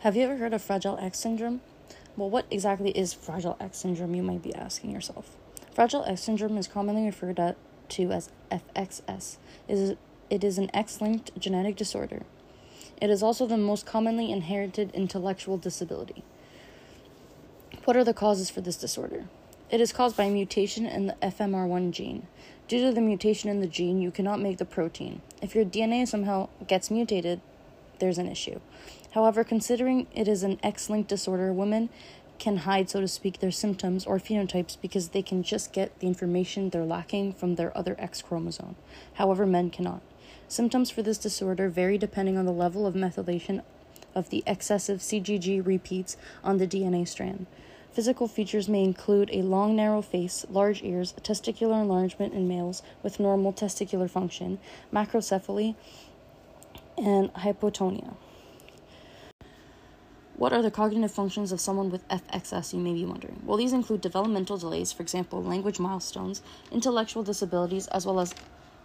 Have you ever heard of Fragile X syndrome? Well, what exactly is Fragile X syndrome, you might be asking yourself. Fragile X syndrome is commonly referred to as FXS. It is an X linked genetic disorder. It is also the most commonly inherited intellectual disability. What are the causes for this disorder? It is caused by a mutation in the FMR1 gene. Due to the mutation in the gene, you cannot make the protein. If your DNA somehow gets mutated, there's an issue. However, considering it is an X linked disorder, women can hide, so to speak, their symptoms or phenotypes because they can just get the information they're lacking from their other X chromosome. However, men cannot. Symptoms for this disorder vary depending on the level of methylation of the excessive CGG repeats on the DNA strand. Physical features may include a long, narrow face, large ears, testicular enlargement in males with normal testicular function, macrocephaly, and hypotonia. What are the cognitive functions of someone with FXS, you may be wondering? Well, these include developmental delays, for example, language milestones, intellectual disabilities, as well as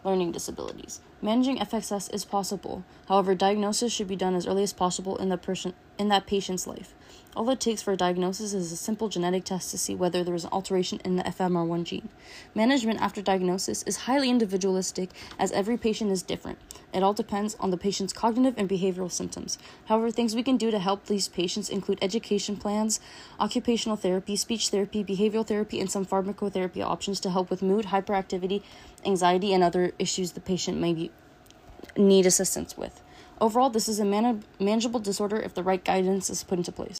learning disabilities. Managing FXS is possible. However, diagnosis should be done as early as possible in the person in that patient's life. All it takes for a diagnosis is a simple genetic test to see whether there is an alteration in the FMR1 gene. Management after diagnosis is highly individualistic as every patient is different. It all depends on the patient's cognitive and behavioral symptoms. However, things we can do to help these patients include education plans, occupational therapy, speech therapy, behavioral therapy, and some pharmacotherapy options to help with mood, hyperactivity, anxiety, and other issues the patient may be, need assistance with. Overall, this is a man- manageable disorder if the right guidance is put into place.